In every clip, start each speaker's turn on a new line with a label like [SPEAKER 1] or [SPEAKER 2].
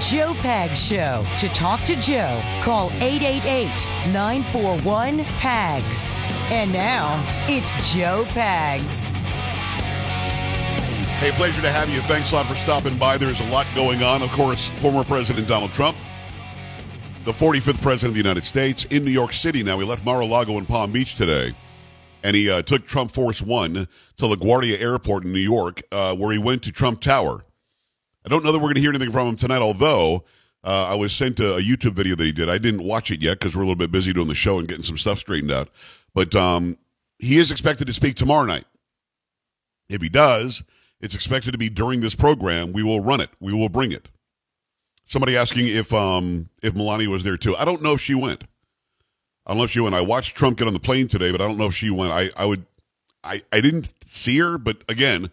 [SPEAKER 1] Joe Pags Show. To talk to Joe, call 888 941 PAGS. And now, it's Joe Pags.
[SPEAKER 2] Hey, pleasure to have you. Thanks a lot for stopping by. There's a lot going on. Of course, former President Donald Trump, the 45th President of the United States, in New York City now. He left Mar a Lago and Palm Beach today and he uh, took Trump Force One to LaGuardia Airport in New York, uh, where he went to Trump Tower. I don't know that we're going to hear anything from him tonight, although uh, I was sent a, a, YouTube video that he did. I didn't watch it yet because we're a little bit busy doing the show and getting some stuff straightened out. But um, he is expected to speak tomorrow night. If he does, it's expected to be during this program. We will run it. We will bring it. Somebody asking if um, if Melania was there too. I don't know if she went. I don't know if she went. I watched Trump get on the plane today, but I don't know if she went. I, I would, I, I didn't see her, but again,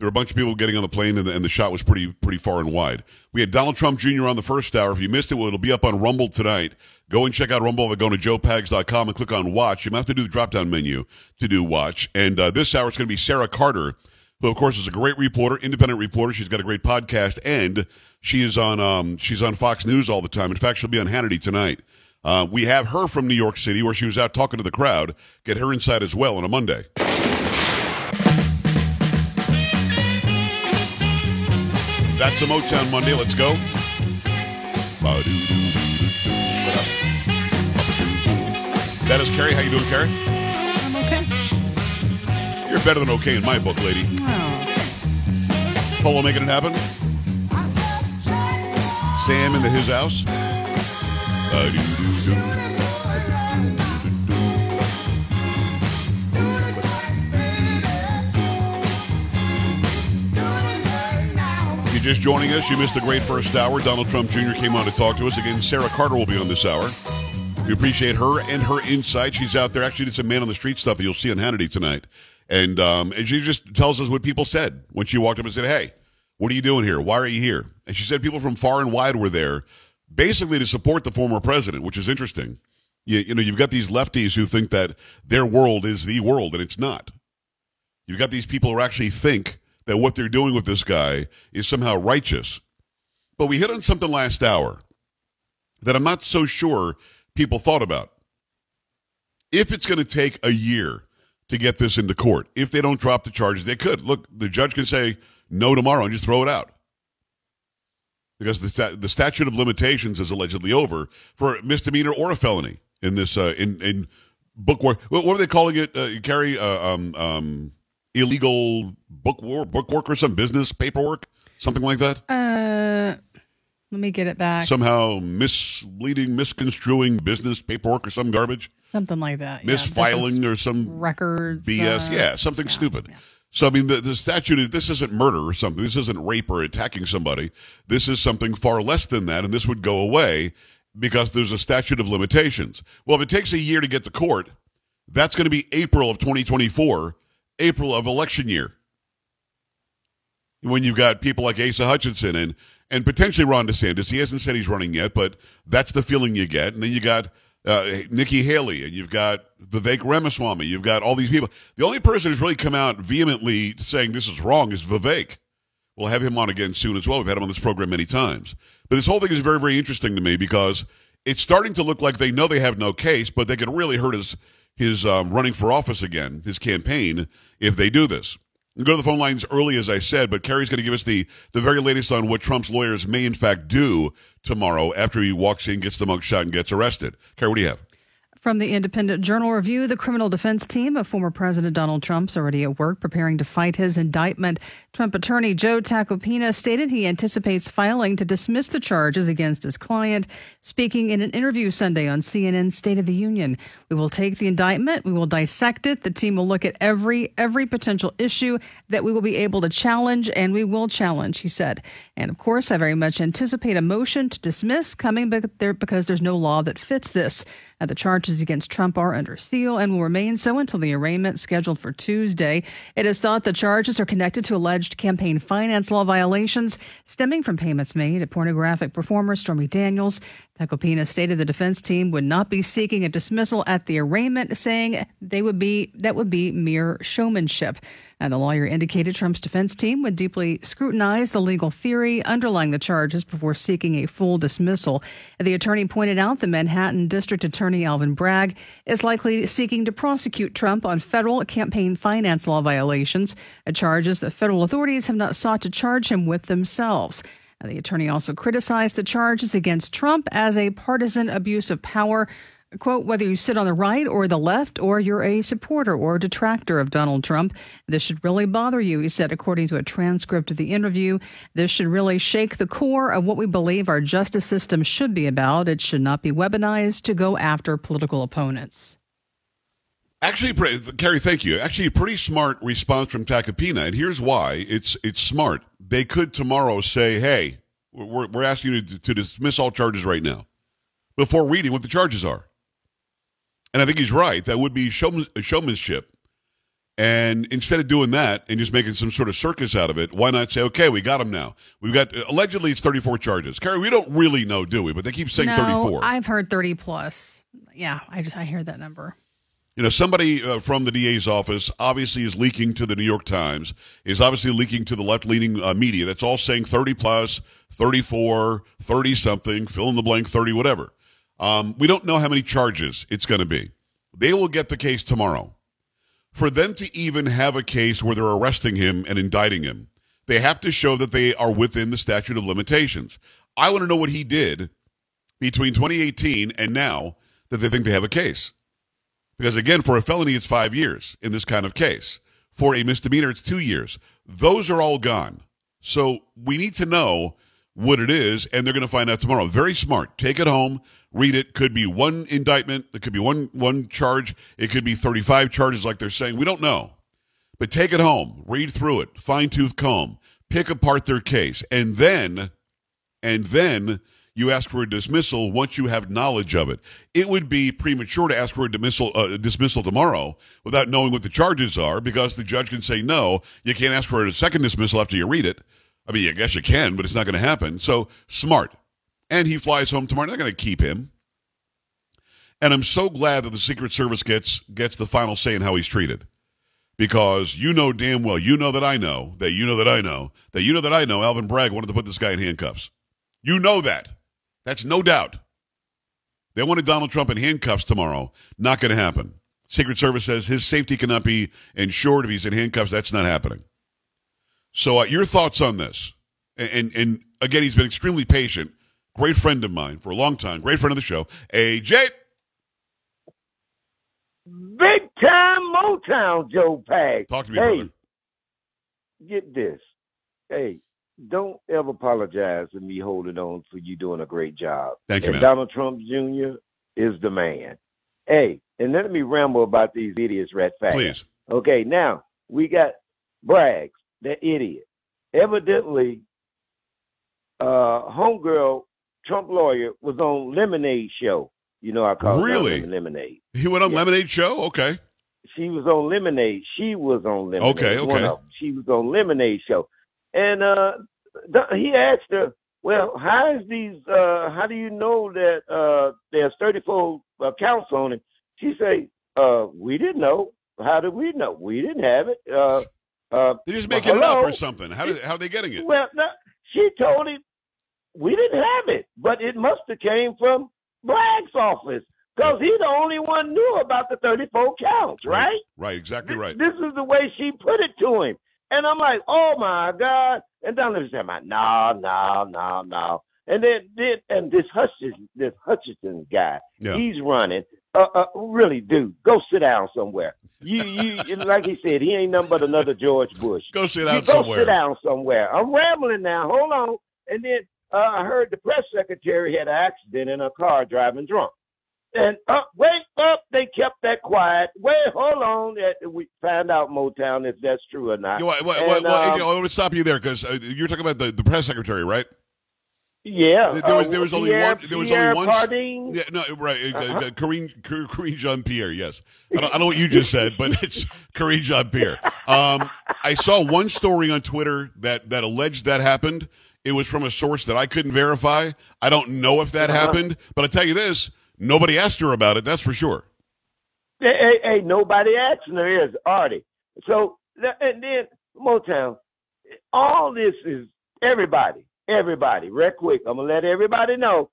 [SPEAKER 2] there were a bunch of people getting on the plane, and the, and the shot was pretty pretty far and wide. We had Donald Trump Jr. on the first hour. If you missed it, well, it'll be up on Rumble tonight. Go and check out Rumble by going to joepags.com and click on Watch. You might have to do the drop down menu to do Watch. And uh, this hour it's going to be Sara Carter, who of course is a great reporter, independent reporter. She's got a great podcast, and she is on um, she's on Fox News all the time. In fact, she'll be on Hannity tonight. Uh, we have her from New York City, where she was out talking to the crowd. Get her inside as well on a Monday. That's a Motown Monday. Let's go. That is Carrie. How you doing, Carrie?
[SPEAKER 3] I'm okay.
[SPEAKER 2] You're better than okay in my book, lady.
[SPEAKER 3] Oh.
[SPEAKER 2] Polo making it happen. Sam in the his house. Uh, just joining us, you missed the great first hour. Donald Trump Jr. came on to talk to us. Again, Sara Carter will be on this hour. We appreciate her and her insight. She's out there. Actually, did some man on the street stuff that you'll see on Hannity tonight. And, um, and she just tells us what people said when she walked up and said, Hey, what are you doing here? Why are you here? And she said people from far and wide were there basically to support the former president, which is interesting. You, you know, you've got these lefties who think that their world is the world, and it's not. You've got these people who actually think that what they're doing with this guy is somehow righteous. But we hit on something last hour that I'm not so sure people thought about. If it's going to take a year to get this into court, if they don't drop the charges, they could. Look, the judge can say no tomorrow and just throw it out because the the statute of limitations is allegedly over for a misdemeanor or a felony in this uh, in in bookwork. What, what are they calling it? Uh, carry uh, um, um, illegal bookwork, bookwork or some business paperwork, something like that.
[SPEAKER 3] Uh, let me get it back.
[SPEAKER 2] Somehow misleading, misconstruing business paperwork or some garbage.
[SPEAKER 3] Something like that.
[SPEAKER 2] Misfiling yeah, or some
[SPEAKER 3] records.
[SPEAKER 2] BS. Uh, yeah, something yeah, stupid. Yeah. So, I mean, the, the statute is this isn't murder or something. This isn't rape or attacking somebody. This is something far less than that, and this would go away because there's a statute of limitations. Well, if it takes a year to get to court, that's going to be April of 2024, April of election year. When you've got people like Asa Hutchinson and and potentially Ron DeSantis, he hasn't said he's running yet, but that's the feeling you get. And then you got uh, Nikki Haley, and you've got Vivek Ramaswamy. You've got all these people. The only person who's really come out vehemently saying this is wrong is Vivek. We'll have him on again soon as well. We've had him on this program many times. But this whole thing is very, very interesting to me because it's starting to look like they know they have no case, but they could really hurt his his um, running for office again, his campaign, if they do this. We'll go to the phone lines early, as I said, but Carrie's going to give us the, the very latest on what Trump's lawyers may, in fact, do tomorrow after he walks in, gets the mugshot, and gets arrested. Carrie, what do you have?
[SPEAKER 3] From the Independent Journal Review, the criminal defense team of former President Donald Trump's already at work preparing to fight his indictment. Trump attorney Joe Tacopina stated he anticipates filing to dismiss the charges against his client. Speaking in an interview Sunday on CNN State of the Union, we will take the indictment, we will dissect it. The team will look at every every potential issue that we will be able to challenge, and we will challenge, he said. And of course, I very much anticipate a motion to dismiss coming because there's no law that fits this. Uh, the charges against Trump are under seal and will remain so until the arraignment scheduled for Tuesday. It is thought the charges are connected to alleged campaign finance law violations stemming from payments made to pornographic performer Stormy Daniels. Tacopina stated the defense team would not be seeking a dismissal at the arraignment, saying they would be that would be mere showmanship. And the lawyer indicated Trump's defense team would deeply scrutinize the legal theory underlying the charges before seeking a full dismissal. The attorney pointed out the Manhattan District Attorney Alvin Bragg is likely seeking to prosecute Trump on federal campaign finance law violations, uh, charges that federal authorities have not sought to charge him with themselves. The attorney also criticized the charges against Trump as a partisan abuse of power. Quote, whether you sit on the right or the left, or you're a supporter or detractor of Donald Trump, this should really bother you, he said, according to a transcript of the interview. This should really shake the core of what we believe our justice system should be about. It should not be weaponized to go after political opponents.
[SPEAKER 2] Actually, Carrie, thank you. Actually, a pretty smart response from Tacopina, and here's why. It's it's smart. They could tomorrow say, "Hey, we're we're asking you to, to dismiss all charges right now," before reading what the charges are. And I think he's right. That would be showman, showmanship. And instead of doing that and just making some sort of circus out of it, why not say, okay, we got him now. We've got, uh, allegedly, it's 34 charges. Carrie, we don't really know, do we? But they keep saying
[SPEAKER 3] no,
[SPEAKER 2] 34.
[SPEAKER 3] I've heard 30 plus. Yeah, I just, I hear that number.
[SPEAKER 2] You know, somebody uh, from the DA's office obviously is leaking to the New York Times, is obviously leaking to the left leaning uh, media. That's all saying 30 plus, 34, 30 something, fill in the blank, 30, whatever. Um, we don't know how many charges it's going to be. They will get the case tomorrow. For them to even have a case where they're arresting him and indicting him, they have to show that they are within the statute of limitations. I want to know what he did between 2018 and now that they think they have a case. Because again, for a felony, it's five years in this kind of case. For a misdemeanor, it's two years. Those are all gone. So we need to know what it is, and they're going to find out tomorrow. Very smart. Take it home, read it. Could be one indictment. It could be one one charge. It could be 35 charges, like they're saying. We don't know. But take it home, read through it, fine tooth comb, pick apart their case, and then, and then you ask for a dismissal once you have knowledge of it. It would be premature to ask for a dismissal, uh, dismissal tomorrow without knowing what the charges are because the judge can say no. You can't ask for a second dismissal after you read it. I mean, I guess you can, but it's not going to happen. So smart. And he flies home tomorrow. They're going to keep him. And I'm so glad that the Secret Service gets gets the final say in how he's treated. Because you know damn well, you know that I know, that you know that I know, that you know that I know Alvin Bragg wanted to put this guy in handcuffs. You know that. That's no doubt. They wanted Donald Trump in handcuffs tomorrow. Not going to happen. Secret Service says his safety cannot be ensured if he's in handcuffs. That's not happening. So, uh, your thoughts on this? And, and, and again, he's been extremely patient. Great friend of mine for a long time. Great friend of the show. AJ.
[SPEAKER 4] Big time Motown, Joe Pags.
[SPEAKER 2] Talk to me,
[SPEAKER 4] hey,
[SPEAKER 2] brother.
[SPEAKER 4] Get this. Hey, don't ever apologize for me holding on for you doing a great job.
[SPEAKER 2] Thank you,
[SPEAKER 4] and
[SPEAKER 2] man.
[SPEAKER 4] Donald Trump Jr. is the man. Hey, and let me ramble about these idiots right fast.
[SPEAKER 2] Please.
[SPEAKER 4] Okay, now we got Braggs, the idiot. Evidently, uh, homegirl, Trump lawyer, was on Lemonade Show. You know, I call
[SPEAKER 2] Really?
[SPEAKER 4] it Lemonade.
[SPEAKER 2] He went on
[SPEAKER 4] Yeah.
[SPEAKER 2] Lemonade Show? Okay.
[SPEAKER 4] She was on Lemonade. She was on Lemonade.
[SPEAKER 2] Okay, okay.
[SPEAKER 4] She was on Lemonade Show, and uh, he asked her, "Well, how is these? Uh, how do you know that uh, there's 34 accounts on it?" She said, uh, "We didn't know. How did we know? We didn't have it." Uh, uh,
[SPEAKER 2] They're just making it up or something. How, did, how are they getting it?
[SPEAKER 4] well, no, she told him we didn't have it, but it must have came from Bragg's office because he's the only one knew about the 34 counts, right?
[SPEAKER 2] Right, exactly
[SPEAKER 4] Th-
[SPEAKER 2] right.
[SPEAKER 4] This is the way she put it to him. And I'm like, oh my God. And Donald said, no, no, no, no. And then, then and this Hutchins, this Hutchinson guy,
[SPEAKER 2] Yeah.
[SPEAKER 4] he's running. Uh, uh, really, dude, go sit down somewhere. You, you, like he said, he ain't nothing but another George Bush.
[SPEAKER 2] Go sit
[SPEAKER 4] You
[SPEAKER 2] down
[SPEAKER 4] go
[SPEAKER 2] somewhere.
[SPEAKER 4] sit down somewhere. I'm rambling now. Hold on. And then uh, I heard the press secretary had an accident in a car driving drunk. And uh, wait up, they kept that quiet. Wait, hold on. We found out Motown if that's true or not.
[SPEAKER 2] You know, what,
[SPEAKER 4] And,
[SPEAKER 2] what,
[SPEAKER 4] um,
[SPEAKER 2] you know, I want to stop you there because uh, you're talking about the, the press secretary, right?
[SPEAKER 4] yeah,
[SPEAKER 2] There was-
[SPEAKER 4] uh,
[SPEAKER 2] there was only
[SPEAKER 4] Pierre-
[SPEAKER 2] one- there was
[SPEAKER 4] Pierre
[SPEAKER 2] only one
[SPEAKER 4] Pardine.
[SPEAKER 2] Yeah, no, right. Uh,
[SPEAKER 4] Uh-huh.
[SPEAKER 2] uh, Karine, Cor- Jean Pierre, yes. I don't, I know what you just said, but it's Karine Jean Pierre. Um, I saw one story on Twitter that, that alleged that happened. it was from a source that I couldn't verify. I don't know if that uh-huh. happened, but I tell you this: nobody asked her about it. That's for sure.
[SPEAKER 4] Hey, hey, hey nobody asked her is Artie. So and then Motown, all this is everybody, everybody. Real quick, I'm gonna let everybody know.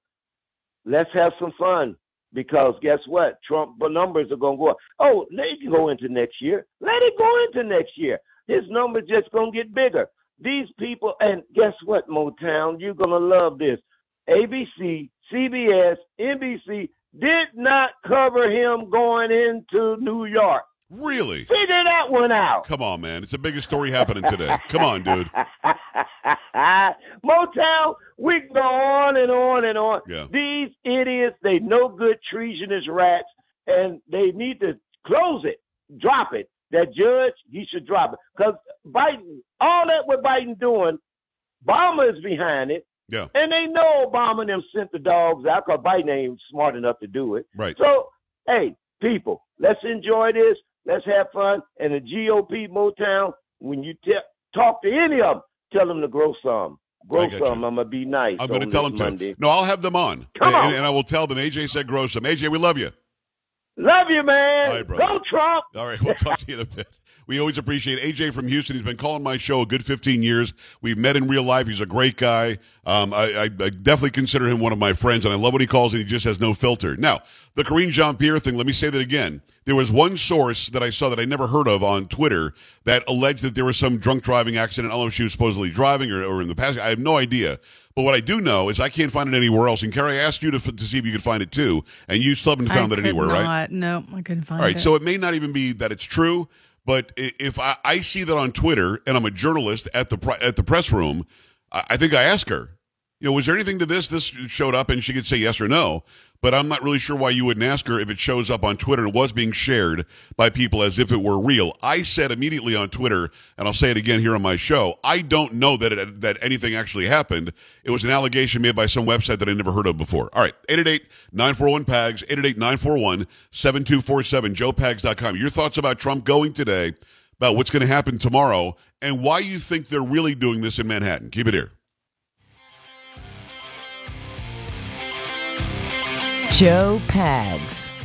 [SPEAKER 4] Let's have some fun because guess what? Trump numbers are gonna go up. Oh, they can go into next year. Let it go into next year. His numbers just gonna get bigger. These people, and guess what, Motown? You're gonna love this. ABC, CBS, NBC did not cover him going into New York.
[SPEAKER 2] Really?
[SPEAKER 4] Figure that one out.
[SPEAKER 2] Come on, man. It's the biggest story happening today. Come on, dude.
[SPEAKER 4] Motown, we can go on and on and on.
[SPEAKER 2] Yeah.
[SPEAKER 4] These idiots, they no good treasonous rats, and they need to close it, drop it. That judge, he should drop it. Because Biden, all that what Biden doing, Obama is behind it.
[SPEAKER 2] Yeah.
[SPEAKER 4] And they know Obama and them sent the dogs out because Biden ain't smart enough to do it.
[SPEAKER 2] Right.
[SPEAKER 4] So, hey, people, let's enjoy this. Let's have fun. And the GOP Motown, when you te- talk to any of them, tell them to grow some. Grow some. You. I'm gonna be nice.
[SPEAKER 2] I'm gonna tell them
[SPEAKER 4] Monday.
[SPEAKER 2] to. No, I'll have them on.
[SPEAKER 4] Come
[SPEAKER 2] and,
[SPEAKER 4] on.
[SPEAKER 2] And I will tell them. AJ said grow some. AJ, we love you.
[SPEAKER 4] Love you, man.
[SPEAKER 2] All right, brother.
[SPEAKER 4] Go Trump.
[SPEAKER 2] All right, we'll talk to you in a bit. We always appreciate AJ from Houston. He's been calling my show a good 15 years. We've met in real life. He's a great guy. Um, I, I, I, definitely consider him one of my friends, and I love what he calls, and he just has no filter. Now, the Karine Jean Pierre thing, let me say that again. There was one source that I saw that I never heard of on Twitter that alleged that there was some drunk driving accident. I don't know if she was supposedly driving or, or in the past. I have no idea. But what I do know is I can't find it anywhere else. And Carrie, I asked you to, to see if you could find it too, and you still haven't found
[SPEAKER 3] I
[SPEAKER 2] it anywhere,
[SPEAKER 3] not.
[SPEAKER 2] right?
[SPEAKER 3] No, I couldn't find
[SPEAKER 2] it. All right,
[SPEAKER 3] it.
[SPEAKER 2] so it may not even be that it's true, but if I, I see that on Twitter and I'm a journalist at the at the press room, I think I ask her, you know, was there anything to this? This showed up, and she could say yes or no but I'm not really sure why you wouldn't ask her if it shows up on Twitter and was being shared by people as if it were real. I said immediately on Twitter, and I'll say it again here on my show, I don't know that it, that anything actually happened. It was an allegation made by some website that I never heard of before. All right, 888-941-PAGS, 888-941-7247, joepags.com. Your thoughts about Trump going today, about what's going to happen tomorrow, and why you think they're really doing this in Manhattan. Keep it here.
[SPEAKER 1] Joe Pags.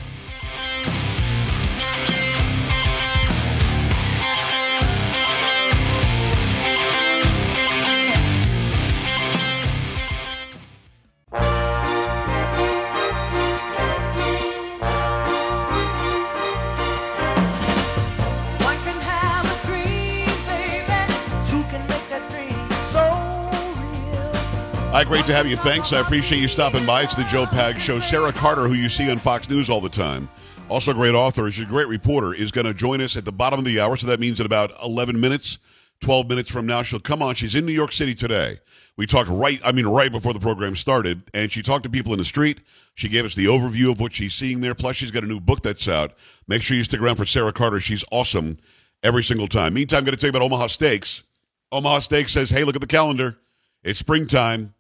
[SPEAKER 2] Great to have you. Thanks. I appreciate you stopping by. It's the Joe Pag Show. Sara Carter, who you see on Fox News all the time, also a great author, she's a great reporter, is going to join us at the bottom of the hour. So that means in about 11 minutes, 12 minutes from now, she'll come on. She's in New York City today. We talked right, I mean, right before the program started, and she talked to people in the street. She gave us the overview of what she's seeing there. Plus, she's got a new book that's out. Make sure you stick around for Sara Carter. She's awesome every single time. Meantime, I'm going to tell you about Omaha Steaks. Omaha Steaks says, hey, look at the calendar. It's springtime.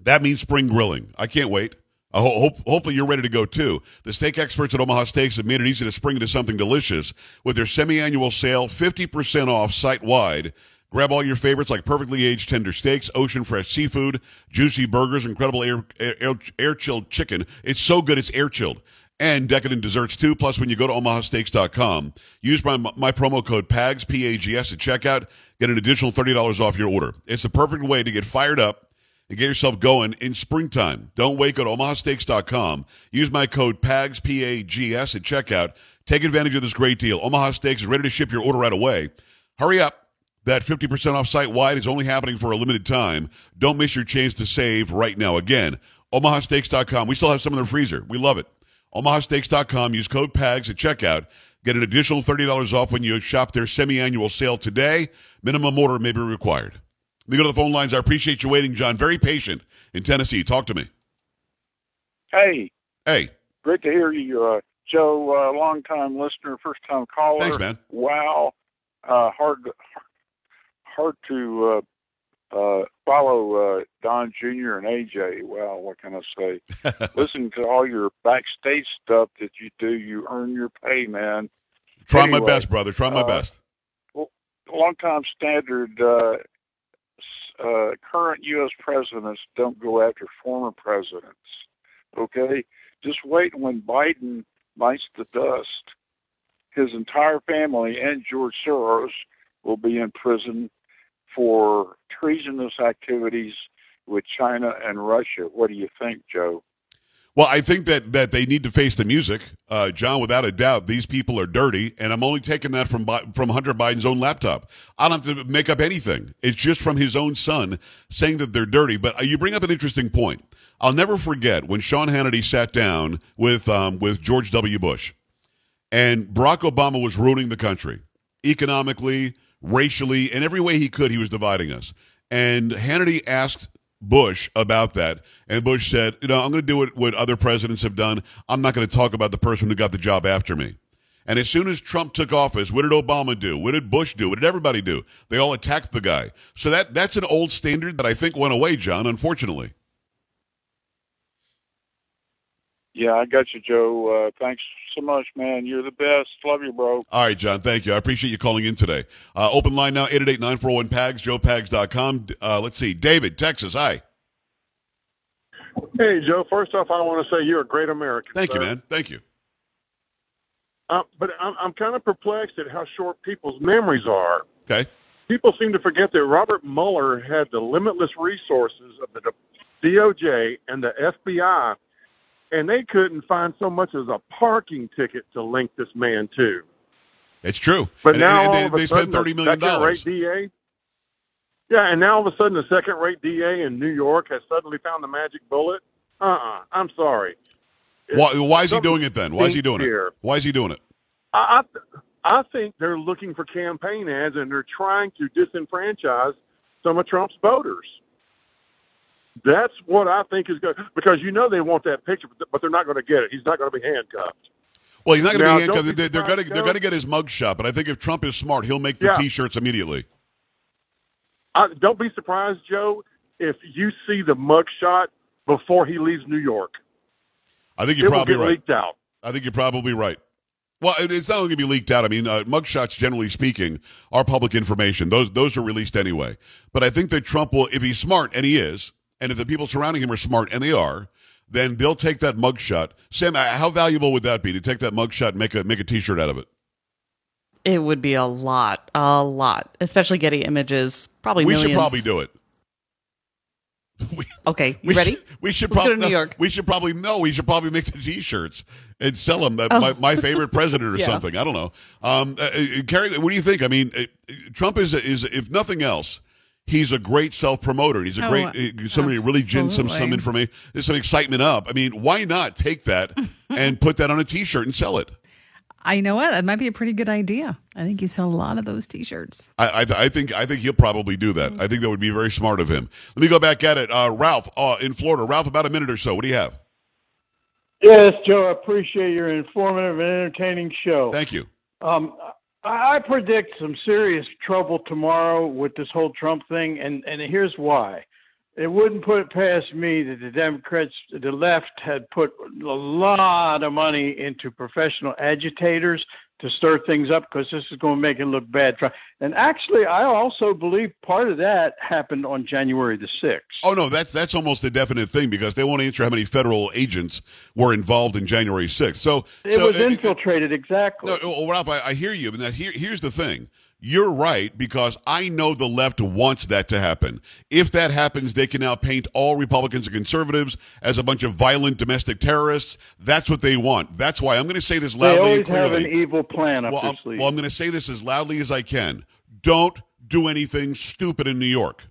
[SPEAKER 2] That means spring grilling. I can't wait. I hope, hopefully you're ready to go too. The steak experts at Omaha Steaks have made it easy to spring into something delicious with their semi-annual sale, 50% off site-wide. Grab all your favorites like perfectly aged tender steaks, ocean fresh seafood, juicy burgers, incredible air, air, air chilled chicken. It's so good, it's air chilled. And decadent desserts too. Plus, when you go to omahasteaks.com, use my, my promo code PAGS, P-A-G-S at checkout, get an additional $30 off your order. It's the perfect way to get fired up and get yourself going in springtime. Don't wait. Go to omahasteaks.com. Use my code PAGS, P-A-G-S at checkout. Take advantage of this great deal. Omaha Steaks is ready to ship your order right away. Hurry up. That 50% off site wide is only happening for a limited time. Don't miss your chance to save right now. Again, omahasteaks.com. We still have some in the freezer. We love it. omahasteaks.com. Use code PAGS at checkout. Get an additional $30 off when you shop their semi-annual sale today. Minimum order may be required. Let me go to the phone lines. I appreciate you waiting, John. Very patient in Tennessee. Talk to me.
[SPEAKER 5] Hey.
[SPEAKER 2] Hey.
[SPEAKER 5] Great to hear you, uh, Joe. Uh, long time listener, first time caller.
[SPEAKER 2] Thanks, man.
[SPEAKER 5] Wow. Uh, hard, hard to uh, uh, follow uh, Don Jr. and AJ. Well, what can I say? Listen to all your backstage stuff that you do. You earn your pay, man.
[SPEAKER 2] Try
[SPEAKER 5] anyway,
[SPEAKER 2] my best, brother. Try my
[SPEAKER 5] uh,
[SPEAKER 2] best.
[SPEAKER 5] Well, long time standard uh, current U.S. presidents don't go after former presidents. Okay, just wait when Biden bites the dust. His entire family and George Soros will be in prison for treasonous activities with China and Russia. What do you think, Joe?
[SPEAKER 2] Well, I think that, that they need to face the music, uh, John. Without a doubt, these people are dirty, and I'm only taking that from from Hunter Biden's own laptop. I don't have to make up anything. It's just from his own son saying that they're dirty. But uh, you bring up an interesting point. I'll never forget when Sean Hannity sat down with um, with George W. Bush, and Barack Obama was ruining the country economically, racially, in every way he could. He was dividing us. And Hannity asked Bush about that. And Bush said, you know, I'm going to do what, what other presidents have done. I'm not going to talk about the person who got the job after me. And as soon as Trump took office, what did Obama do? What did Bush do? What did everybody do? They all attacked the guy. So that that's an old standard that I think went away, John, unfortunately.
[SPEAKER 5] Yeah, I got you, Joe. Uh, thanks so much, man. You're the best. Love you, bro.
[SPEAKER 2] All right, John. Thank you. I appreciate you calling in today. Uh, open line now, 888-941-PAGS, joepags.com. Uh, let's see. David, Texas. Hi.
[SPEAKER 6] Hey, Joe. First off, I want to say you're a great American.
[SPEAKER 2] Thank
[SPEAKER 6] sir.
[SPEAKER 2] you, man. Thank you.
[SPEAKER 6] Uh, but I'm, I'm kind of perplexed at how short people's memories are.
[SPEAKER 2] Okay.
[SPEAKER 6] People seem to forget that Robert Mueller had the limitless resources of the DOJ and the FBI, and they couldn't find so much as a parking ticket to link this man to.
[SPEAKER 2] It's true.
[SPEAKER 6] But
[SPEAKER 2] And-
[SPEAKER 6] now
[SPEAKER 2] they,
[SPEAKER 6] of a
[SPEAKER 2] they
[SPEAKER 6] sudden,
[SPEAKER 2] spent $30 million.
[SPEAKER 6] DA. Yeah, and now all of a sudden, the second-rate DA in New York has suddenly found the magic bullet. Uh-uh. I'm sorry.
[SPEAKER 2] Why, why is he doing it then? Why is he doing it? Why is he doing it?
[SPEAKER 6] I, I I think they're looking for campaign ads and they're trying to disenfranchise some of Trump's voters. That's what I think is good because you know they want that picture, but they're not going to get it. He's not going to be handcuffed.
[SPEAKER 2] Well, he's not going to be handcuffed. They're, they're going to they're going to get his mug shot. But I think if Trump is smart, he'll make the
[SPEAKER 6] Yeah.
[SPEAKER 2] T-shirts immediately.
[SPEAKER 6] I, don't be surprised, Joe, if you see the mugshot before he leaves New York.
[SPEAKER 2] I think you're
[SPEAKER 6] will
[SPEAKER 2] probably right.
[SPEAKER 6] leaked out.
[SPEAKER 2] I think you're probably right. Well, it's not only going to be leaked out. I mean, uh, mugshots, generally speaking, are public information. Those those are released anyway. But I think that Trump will, if he's smart, and he is, and if the people surrounding him are smart, and they are, then they'll take that mugshot. Sam, uh, how valuable would that be to take that mugshot and make a make a T-shirt out of it?
[SPEAKER 7] It would be a lot, a lot, especially Getty Images. Probably
[SPEAKER 2] we
[SPEAKER 7] millions.
[SPEAKER 2] should probably do it.
[SPEAKER 7] Okay, you
[SPEAKER 2] we
[SPEAKER 7] ready?
[SPEAKER 2] Should, we should
[SPEAKER 7] Let's
[SPEAKER 2] probably
[SPEAKER 7] New York.
[SPEAKER 2] We should probably no. We should probably make the T-shirts and sell them. My, my favorite president or
[SPEAKER 7] Oh. Yeah.
[SPEAKER 2] something. I don't know. Um, uh, uh, Carrie, what do you think? I mean, uh, Trump is is if nothing else. He's a great self promoter. He's a
[SPEAKER 3] Oh,
[SPEAKER 2] great uh, somebody who really gins some some
[SPEAKER 3] absolutely.
[SPEAKER 2] information, some excitement up. I mean, why not take that and put that on a T-shirt and sell it?
[SPEAKER 3] I know what that might be a pretty good idea. I think you sell a lot of those T-shirts.
[SPEAKER 2] I, I, I think I think he'll probably do that. I think that would be very smart of him. Let me go back at it. Uh, Ralph uh, in Florida. Ralph, about a minute or so. What do you have?
[SPEAKER 8] Yes, Joe, I appreciate your informative and entertaining show.
[SPEAKER 2] Thank you.
[SPEAKER 8] Um, I, predict some serious trouble tomorrow with this whole Trump thing, and, and here's why. It wouldn't put it past me that the Democrats, the left, had put a lot of money into professional agitators to stir things up because this is going to make it look bad. And actually, I also believe part of that happened on January the 6th.
[SPEAKER 2] Oh no, that's that's almost a definite thing because they won't answer how many federal agents were involved in January 6th. So
[SPEAKER 8] It
[SPEAKER 2] so,
[SPEAKER 8] was infiltrated, exactly.
[SPEAKER 2] No, well, Ralph, I, I hear you, but now here, here's the thing. You're right because I know the left wants that to happen. If that happens, they can now paint all Republicans and conservatives as a bunch of violent domestic terrorists. That's what they want. That's why I'm going to say this
[SPEAKER 8] they
[SPEAKER 2] loudly and
[SPEAKER 8] always have
[SPEAKER 2] clearly.
[SPEAKER 8] an evil plan up
[SPEAKER 2] well,
[SPEAKER 8] their
[SPEAKER 2] I'm, well, I'm going to say this as loudly as I can. Don't do anything stupid in New York.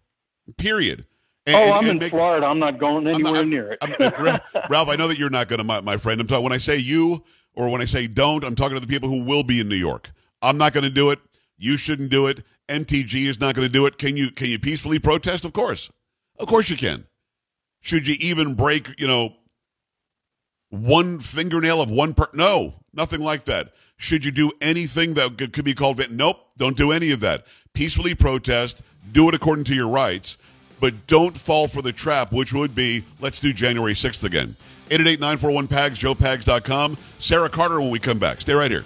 [SPEAKER 2] Period. And-
[SPEAKER 8] oh,
[SPEAKER 2] and-
[SPEAKER 8] I'm
[SPEAKER 2] and
[SPEAKER 8] in
[SPEAKER 2] make-
[SPEAKER 8] Florida. I'm not going anywhere
[SPEAKER 2] not-
[SPEAKER 8] near it.
[SPEAKER 2] Ralph, I know that you're not going to, my, my friend. I'm talking when I say you or when I say don't. I'm talking to the people who will be in New York. I'm not going to do it. You shouldn't do it. MTG is not going to do it. Can you? Can you peacefully protest? Of course, of course you can. Should you even break, you know, one fingernail of one per? No, nothing like that. Should you do anything that could be called? Nope, don't do any of that. Peacefully protest. Do it according to your rights, but don't fall for the trap, which would be let's do January sixth again. 888-941-PAGS, joepags.com. Sara Carter when we come back. Stay right here.